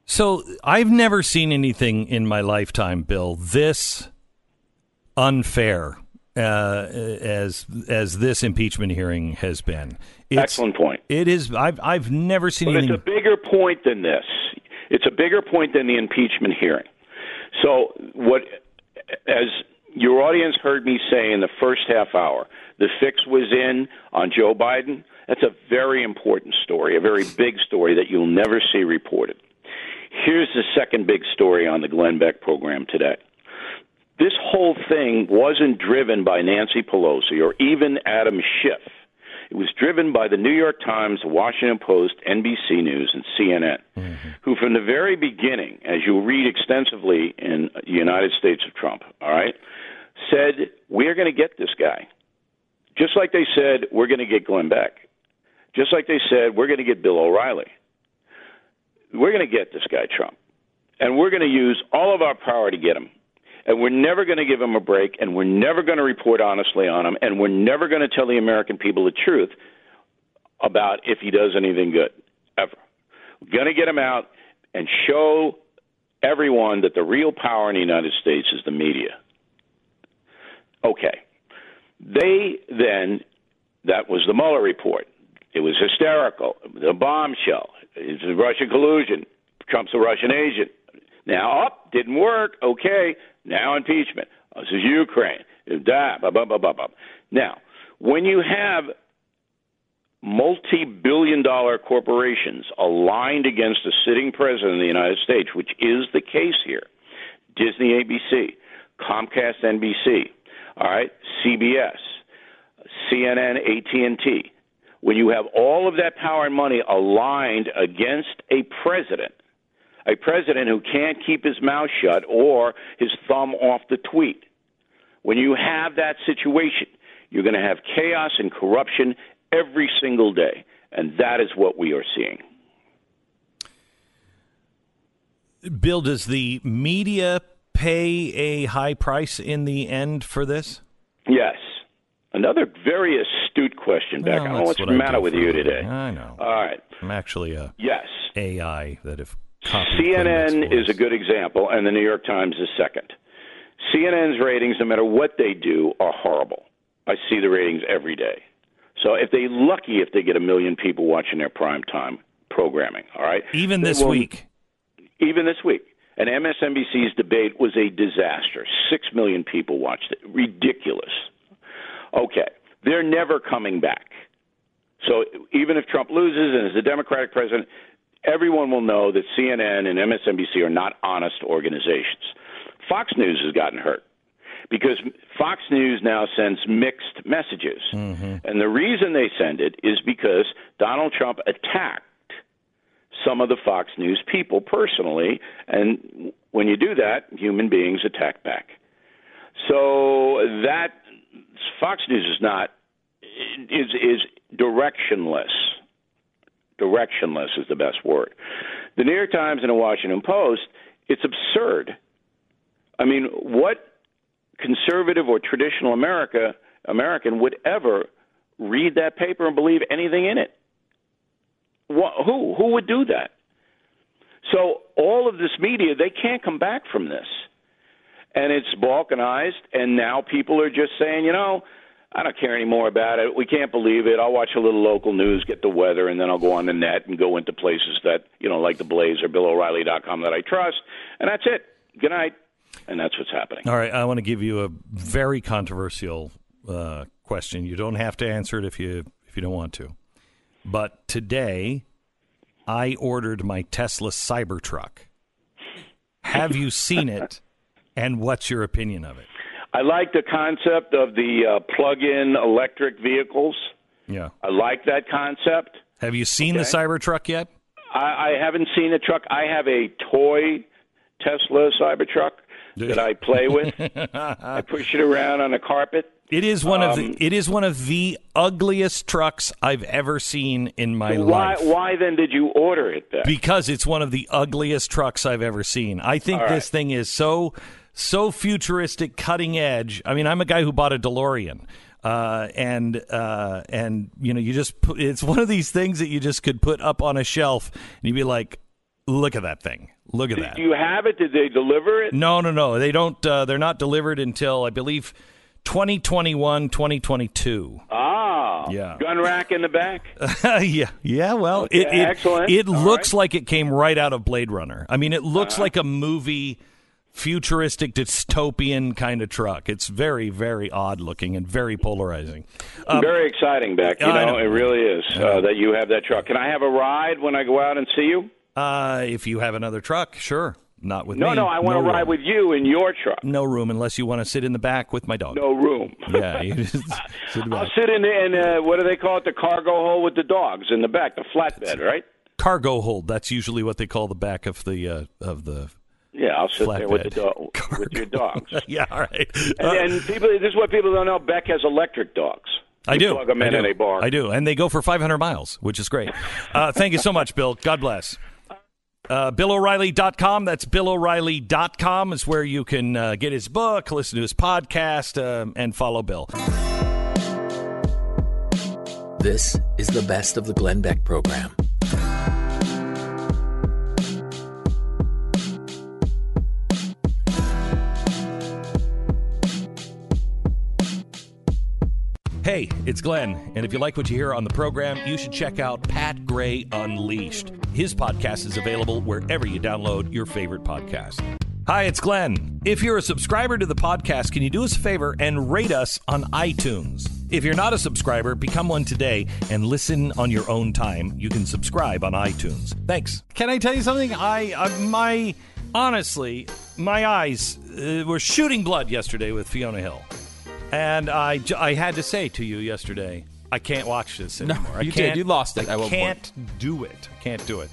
Speaker 1: So I've never seen anything in my lifetime, Bill, this unfair uh, as as this impeachment hearing has been. It's,
Speaker 5: Excellent point.
Speaker 1: It is. I've I've never seen
Speaker 5: But it's a bigger point than this. It's a bigger point than the impeachment hearing. So, what, as your audience heard me say in the first half hour, the fix was in on Joe Biden. That's a very important story, a very big story that you'll never see reported. Here's the second big story on the Glenn Beck program today. this whole thing wasn't driven by Nancy Pelosi or even Adam Schiff. It was driven by the New York Times, the Washington Post, NBC News, and CNN, mm-hmm. who from the very beginning, as you read extensively in the United States of Trump, all right, said, We're going to get this guy. Just like they said, We're going to get Glenn Beck. Just like they said, We're going to get Bill O'Reilly. We're going to get this guy, Trump. And we're going to use all of our power to get him and we're never going to give him a break, and we're never going to report honestly on him, and we're never going to tell the American people the truth about if he does anything good, ever. We're going to get him out and show everyone that the real power in the United States is the media. Okay. They then, that was the Mueller report. It was hysterical. the bombshell. It's a Russian collusion. Trump's a Russian agent. Now, up, oh, didn't work. Okay, now impeachment. Oh, this is Ukraine. Da, blah, blah, blah, blah, blah. Now, when you have multi billion dollar corporations aligned against a sitting president of the United States, which is the case here Disney ABC, Comcast NBC, all right, CBS, CNN, AT&T. When you have all of that power and money aligned against a president a president who can't keep his mouth shut or his thumb off the tweet. When you have that situation, you're going to have chaos and corruption every single day. And that is what we are seeing.
Speaker 1: Bill, does the media pay a high price in the end for this?
Speaker 5: Yes. Another very astute question, Beck. Well, I don't know what's what the matter with you today.
Speaker 1: I know.
Speaker 5: All right.
Speaker 1: I'm actually a
Speaker 5: yes
Speaker 1: AI that if
Speaker 5: CNN is a good example, and the New York Times is second. CNN's ratings, no matter what they do, are horrible. I see the ratings every day. So if they lucky if they get a million people watching their prime time programming, all right?
Speaker 1: Even this will, week.
Speaker 5: Even this week. And MSNBC's debate was a disaster. Six million people watched it. Ridiculous. Okay. They're never coming back. So even if Trump loses and is a Democratic president, everyone will know that CNN and MSNBC are not honest organizations. Fox News has gotten hurt because Fox News now sends mixed messages. Mm-hmm. And the reason they send it is because Donald Trump attacked some of the Fox News people personally. And when you do that, human beings attack back. So that Fox News is not is is directionless directionless is the best word. The New York Times and the Washington Post, it's absurd. I mean, what conservative or traditional America American would ever read that paper and believe anything in it? Who who would do that? So all of this media, they can't come back from this, and it's balkanized. And now people are just saying, you know, I don't care anymore about it. We can't believe it. I'll watch a little local news, get the weather, and then I'll go on the net and go into places that, you know, like the Blaze or BillO'Reilly.com that I trust. And that's it. Good night. And that's what's happening.
Speaker 1: All right. I want to give you a very controversial uh, question. You don't have to answer it if you if you don't want to. But today, I ordered my Tesla Cybertruck. Have you seen it? And what's your opinion of it?
Speaker 5: I like the concept of the uh, plug-in electric vehicles.
Speaker 1: Yeah,
Speaker 5: I like that concept.
Speaker 1: Have you seen okay. the Cybertruck yet?
Speaker 5: I, I haven't seen a truck. I have a toy Tesla Cybertruck that I play with. I push it around on a carpet.
Speaker 1: It is one um, of the, um, it is one of the ugliest trucks I've ever seen in my
Speaker 5: why,
Speaker 1: life.
Speaker 5: Why then did you order it then?
Speaker 1: Because it's one of the ugliest trucks I've ever seen. I think this thing is so so futuristic, cutting edge. I mean, I'm a guy who bought a DeLorean. Uh, and uh, and you know you just put it's one of these things that you just could put up on a shelf and you'd be like look at that thing. Look at that.
Speaker 5: do you have it? Did they deliver it?
Speaker 1: No no no. They don't uh, they're not delivered until i believe 2021 2022
Speaker 5: ah.
Speaker 1: Yeah.
Speaker 5: Gun rack in the back?
Speaker 1: Yeah. Yeah well
Speaker 5: okay,
Speaker 1: it, it,
Speaker 5: excellent.
Speaker 1: it looks
Speaker 5: right.
Speaker 1: like it came right out of blade runner. I mean it looks uh-huh. like a movie futuristic dystopian kind of truck. It's very very odd looking and very polarizing.
Speaker 5: Um, very exciting, Beck. You know, know, it really is uh, that you have that truck. Can I have a ride when I go out and see you?
Speaker 1: Uh, if you have another truck, sure. not with
Speaker 5: No,
Speaker 1: me.
Speaker 5: no, I want to
Speaker 1: room.
Speaker 5: ride with you in your truck.
Speaker 1: No room unless you want to sit in the back with my dog.
Speaker 5: No room.
Speaker 1: Yeah, you just sit
Speaker 5: I'll sit in the in uh, what do they call it? The cargo hole with the dogs in the back, the flatbed, right?
Speaker 1: cargo hold. That's usually what they call the back of the uh, of the.
Speaker 5: Yeah, I'll sit there with the
Speaker 1: Flatbed.
Speaker 5: dog with your dogs.
Speaker 1: Yeah, all right.
Speaker 5: And,
Speaker 1: Uh,
Speaker 5: and people, this is what people don't know. Beck has electric dogs.
Speaker 1: I do.
Speaker 5: Plug them
Speaker 1: I
Speaker 5: in
Speaker 1: do.
Speaker 5: and they bark.
Speaker 1: I do, and they go for 500 miles, which is great. Uh, thank you so much, Bill. God bless. Uh, BillO'Reilly.com. That's BillO'Reilly.com is where you can uh, get his book, listen to his podcast, um, and follow Bill.
Speaker 4: This is the best of the Glenn Beck program.
Speaker 1: Hey, it's Glenn, and if you like what you hear on the program, you should check out Pat Gray Unleashed. His podcast is available wherever you download your favorite podcast. Hi, it's Glenn. If you're a subscriber to the podcast, can you do us a favor and rate us on iTunes? If you're not a subscriber, become one today and listen on your own time. You can subscribe on iTunes. Thanks. Can I tell you something? I, uh, my, honestly, my eyes uh, were shooting blood yesterday with Fiona Hill. And I, I had to say to you yesterday, I can't watch this anymore. I
Speaker 3: you did.
Speaker 1: can't,
Speaker 3: You lost it
Speaker 1: I
Speaker 3: one point.
Speaker 1: can't do it. I can't do it.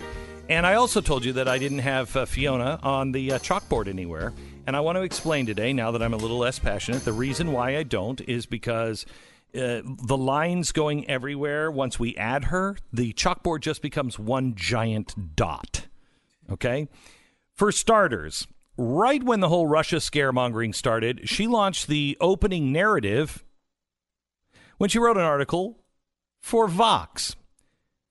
Speaker 1: And I also told you that I didn't have uh, Fiona on the uh, chalkboard anywhere. And I want to explain today, now that I'm a little less passionate, the reason why I don't is because uh, the lines going everywhere, once we add her, the chalkboard just becomes one giant dot. Okay? For starters, right when the whole Russia scaremongering started, she launched the opening narrative when she wrote an article for Vox.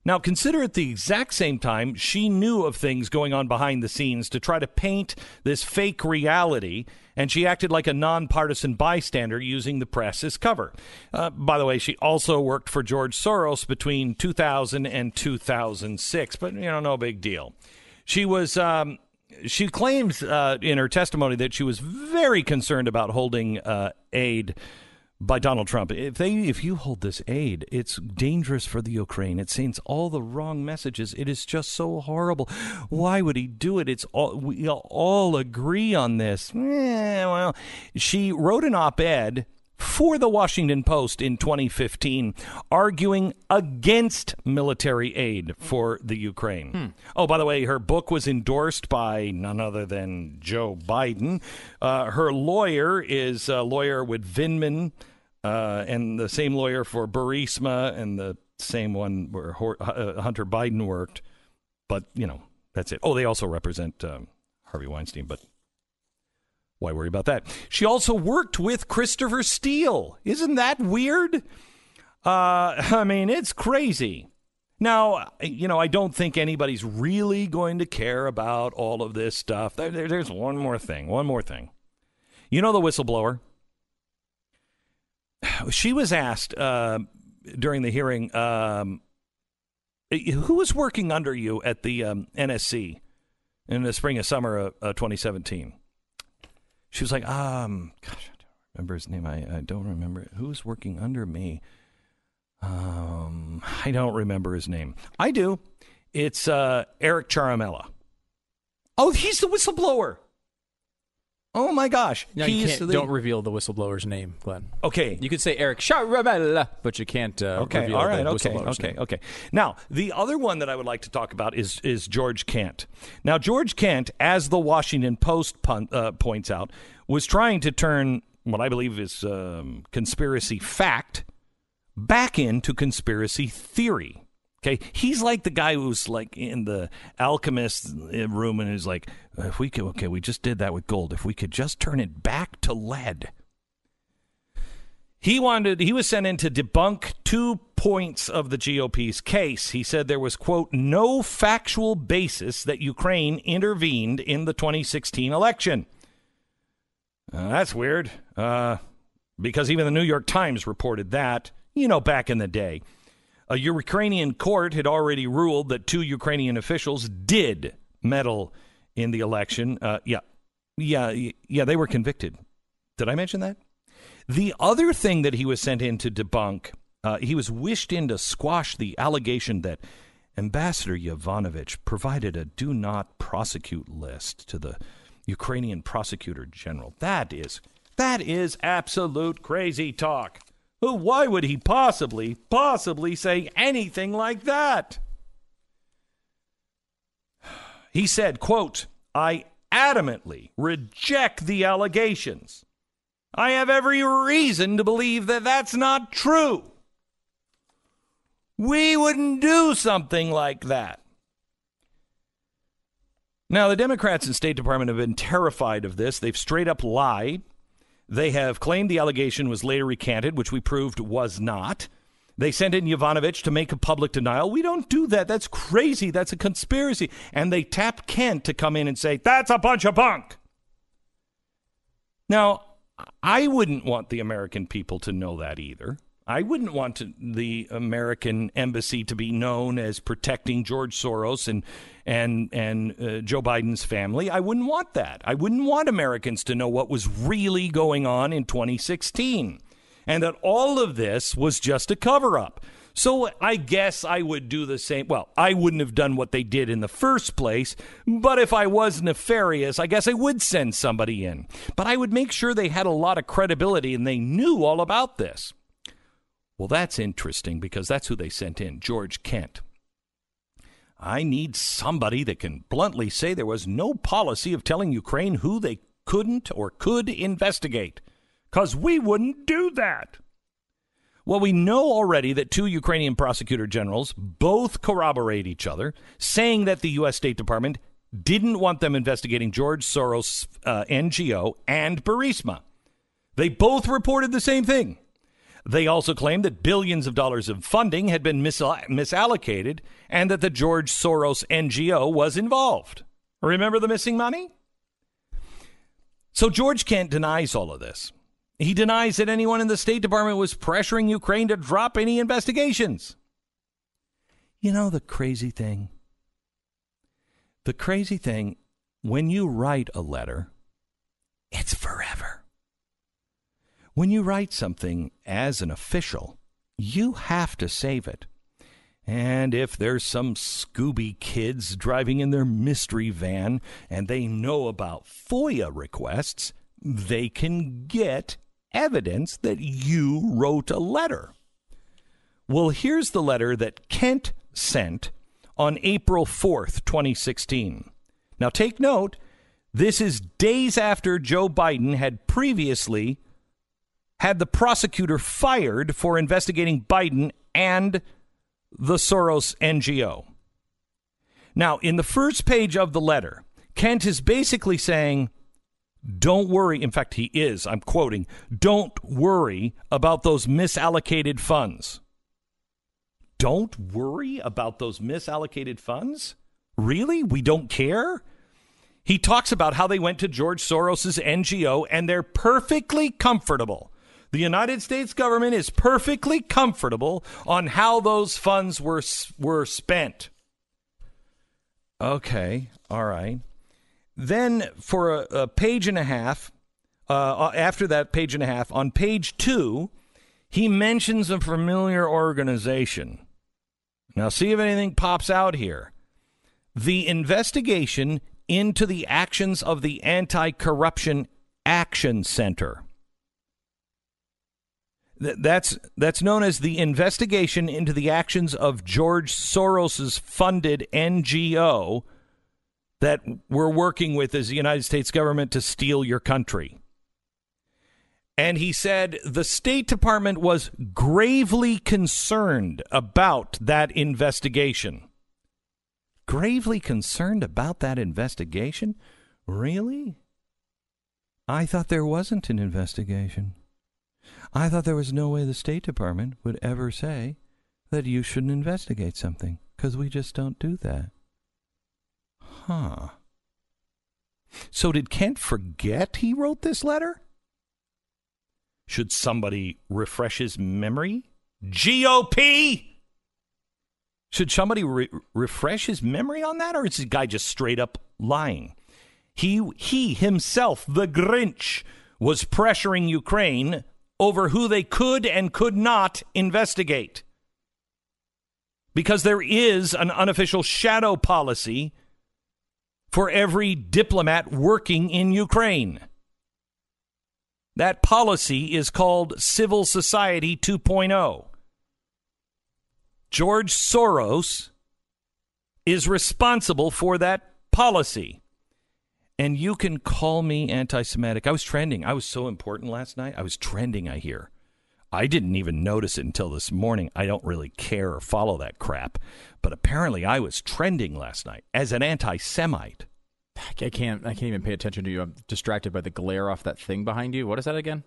Speaker 1: Now, consider at the exact same time she knew of things going on behind the scenes to try to paint this fake reality, and she acted like a nonpartisan bystander using the press as cover. Uh, by the way, she also worked for George Soros between 2000 and 2006, but, you know, no big deal. She was. Um, she claims uh, in her testimony that she was very concerned about holding uh, aid by Donald Trump. If they, if you hold this aid, it's dangerous for the Ukraine. It sends all the wrong messages. It is just so horrible. Why would he do it? It's all we all agree on this. Eh, well, she wrote an op-ed for the Washington Post in 2015, arguing against military aid for the Ukraine. Oh, by the way, her book was endorsed by none other than Joe Biden. Uh, her lawyer is a lawyer with Vindman, uh, and the same lawyer for Burisma, and the same one where uh, Hunter Biden worked. But you know, that's it. Oh, they also represent um, Harvey Weinstein, but why worry about that? She also worked with Christopher Steele. Isn't that weird? Uh, I mean, it's crazy. Now, you know, I don't think anybody's really going to care about all of this stuff. There, there- there's one more thing. One more thing. You know the whistleblower? She was asked uh, during the hearing um, who was working under you at the um, NSC in the spring and summer of uh, 2017. She was like, um, gosh, I don't remember his name. I, I don't remember who's working under me. Um, I don't remember his name. I do. It's uh, Eric Ciaramella. Oh, he's the whistleblower. Oh my gosh,
Speaker 3: No, you can't,
Speaker 1: the,
Speaker 3: don't reveal the whistleblower's name, Glenn.
Speaker 1: okay.
Speaker 3: You could say Eric Ciaramella, but you can't uh,
Speaker 1: Okay,
Speaker 3: reveal
Speaker 1: all right,
Speaker 3: the
Speaker 1: okay, okay,
Speaker 3: name.
Speaker 1: okay. Now, the other one that I would like to talk about is is George Kent. Now, George Kent, as the Washington Post pun, uh, points out, was trying to turn what I believe is um, conspiracy fact back into conspiracy theory. Okay, he's like the guy who's like in the alchemist room and is like, if we could, okay, we just did that with gold. If we could just turn it back to lead. He wanted he was sent in to debunk two points of the GOP's case. He said there was quote no factual basis that Ukraine intervened in the 2016 election. Uh, that's weird. Uh, because even the New York Times reported that, you know, back in the day. A Ukrainian court had already ruled that two Ukrainian officials did meddle in the election. Uh, yeah, yeah, yeah, they were convicted. Did I mention that? The other thing that he was sent in to debunk, uh, he was wished in to squash the allegation that Ambassador Yovanovitch provided a do not prosecute list to the Ukrainian prosecutor general. That is that is absolute crazy talk. Why would he possibly possibly say anything like that? He said, quote, I adamantly reject the allegations. I have every reason to believe that that's not true. We wouldn't do something like that. Now, the Democrats in State Department have been terrified of this. They've straight up lied. They have claimed the allegation was later recanted, which we proved was not. They sent in Yovanovitch to make a public denial. We don't do that. That's crazy. That's a conspiracy. And they tapped Kent to come in and say, that's a bunch of bunk. Now, I wouldn't want the American people to know that either. I wouldn't want to, the American embassy to be known as protecting George Soros and and and uh, Joe Biden's family. I wouldn't want that. I wouldn't want Americans to know what was really going on in 2016 and that all of this was just a cover up. So I guess I would do the same. Well, I wouldn't have done what they did in the first place, but if I was nefarious, I guess I would send somebody in. But I would make sure they had a lot of credibility and they knew all about this. Well, that's interesting because that's who they sent in, George Kent. I need somebody that can bluntly say there was no policy of telling Ukraine who they couldn't or could investigate, because we wouldn't do that. Well, we know already that two Ukrainian prosecutor generals both corroborate each other, saying that the U.S. State Department didn't want them investigating George Soros' uh, NGO and Burisma. They both reported the same thing. They also claimed that billions of dollars of funding had been mis- misallocated and that the George Soros NGO was involved. Remember the missing money? So George Kent denies all of this. He denies that anyone in the State Department was pressuring Ukraine to drop any investigations. You know the crazy thing? The crazy thing, when you write a letter, it's forever. When you write something as an official, you have to save it. And if there's some Scooby kids driving in their mystery van and they know about FOIA requests, they can get evidence that you wrote a letter. Well, here's the letter that Kent sent on April 4th, 2016. Now, take note, this is days after Joe Biden had previously had the prosecutor fired for investigating Biden and the Soros NGO. Now, in the first page of the letter, Kent is basically saying, don't worry. In fact, he is. I'm quoting. Don't worry about those misallocated funds. Don't worry about those misallocated funds? Really? We don't care? He talks about how they went to George Soros' NGO and they're perfectly comfortable. The United States government is perfectly comfortable on how those funds were were spent. Okay, all right. Then, for a, a page and a half, uh, uh, after that page and a half, on page two, he mentions a familiar organization. Now, see if anything pops out here. The investigation into the actions of the Anti Corruption Action Center. That's that's known as the investigation into the actions of George Soros's funded NGO that we're working with as the United States government to steal your country. And he said the State Department was gravely concerned about that investigation. Gravely concerned about that investigation? Really? I thought there wasn't an investigation. I thought there was no way the State Department would ever say that you shouldn't investigate something, because we just don't do that. Huh. So did Kent forget he wrote this letter? Should somebody refresh his memory? GOP! Should somebody re- refresh his memory on that, or is the guy just straight up lying? He, he himself, the Grinch, was pressuring Ukraine over who they could and could not investigate. because there is an unofficial shadow policy for every diplomat working in Ukraine. That policy is called Civil Society 2.0. George Soros is responsible for that policy. And you can call me anti Semitic. I was trending. I was so important last night. I was trending, I hear. I didn't even notice it until this morning. I don't really care or follow that crap. But apparently I was trending last night as an anti Semite.
Speaker 3: I can't. I can't even pay attention to you. I'm distracted by the glare off that thing behind you. What is that again?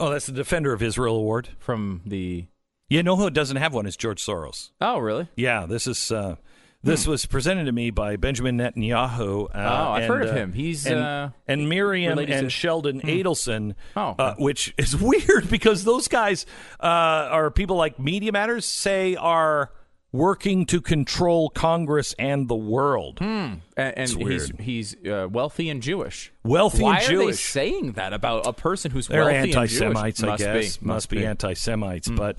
Speaker 1: Oh, that's the Defender of Israel Award.
Speaker 3: From the.
Speaker 1: You know who doesn't have one is George Soros.
Speaker 3: Oh, really?
Speaker 1: Yeah, this is. Uh, this was presented to me by Benjamin Netanyahu. Uh,
Speaker 3: Oh, I've
Speaker 1: and,
Speaker 3: heard of
Speaker 1: uh,
Speaker 3: him. He's,
Speaker 1: and,
Speaker 3: uh,
Speaker 1: and Miriam and
Speaker 3: to-
Speaker 1: Sheldon Adelson.
Speaker 3: Oh.
Speaker 1: uh, which is weird because those guys uh, are people like Media Matters say are working to control Congress and the world.
Speaker 3: And, and he's he's uh, wealthy and Jewish.
Speaker 1: Wealthy
Speaker 3: Why
Speaker 1: and
Speaker 3: are they
Speaker 1: Jewish.
Speaker 3: saying that about a person who's
Speaker 1: They're
Speaker 3: wealthy and Jewish?
Speaker 1: anti-Semites, I
Speaker 3: Must
Speaker 1: guess.
Speaker 3: Be.
Speaker 1: Must be anti-Semites, but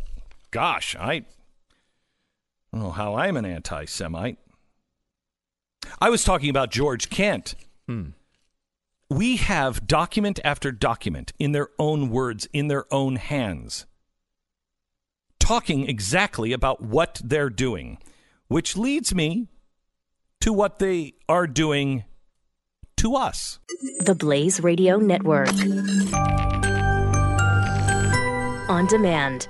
Speaker 1: gosh, I, I don't know how I'm an anti-Semite. I was talking about George Kent. Hmm. We have document after document in their own words, in their own hands, talking exactly about what they're doing, which leads me to what they are doing to us.
Speaker 6: The Blaze Radio Network. On demand.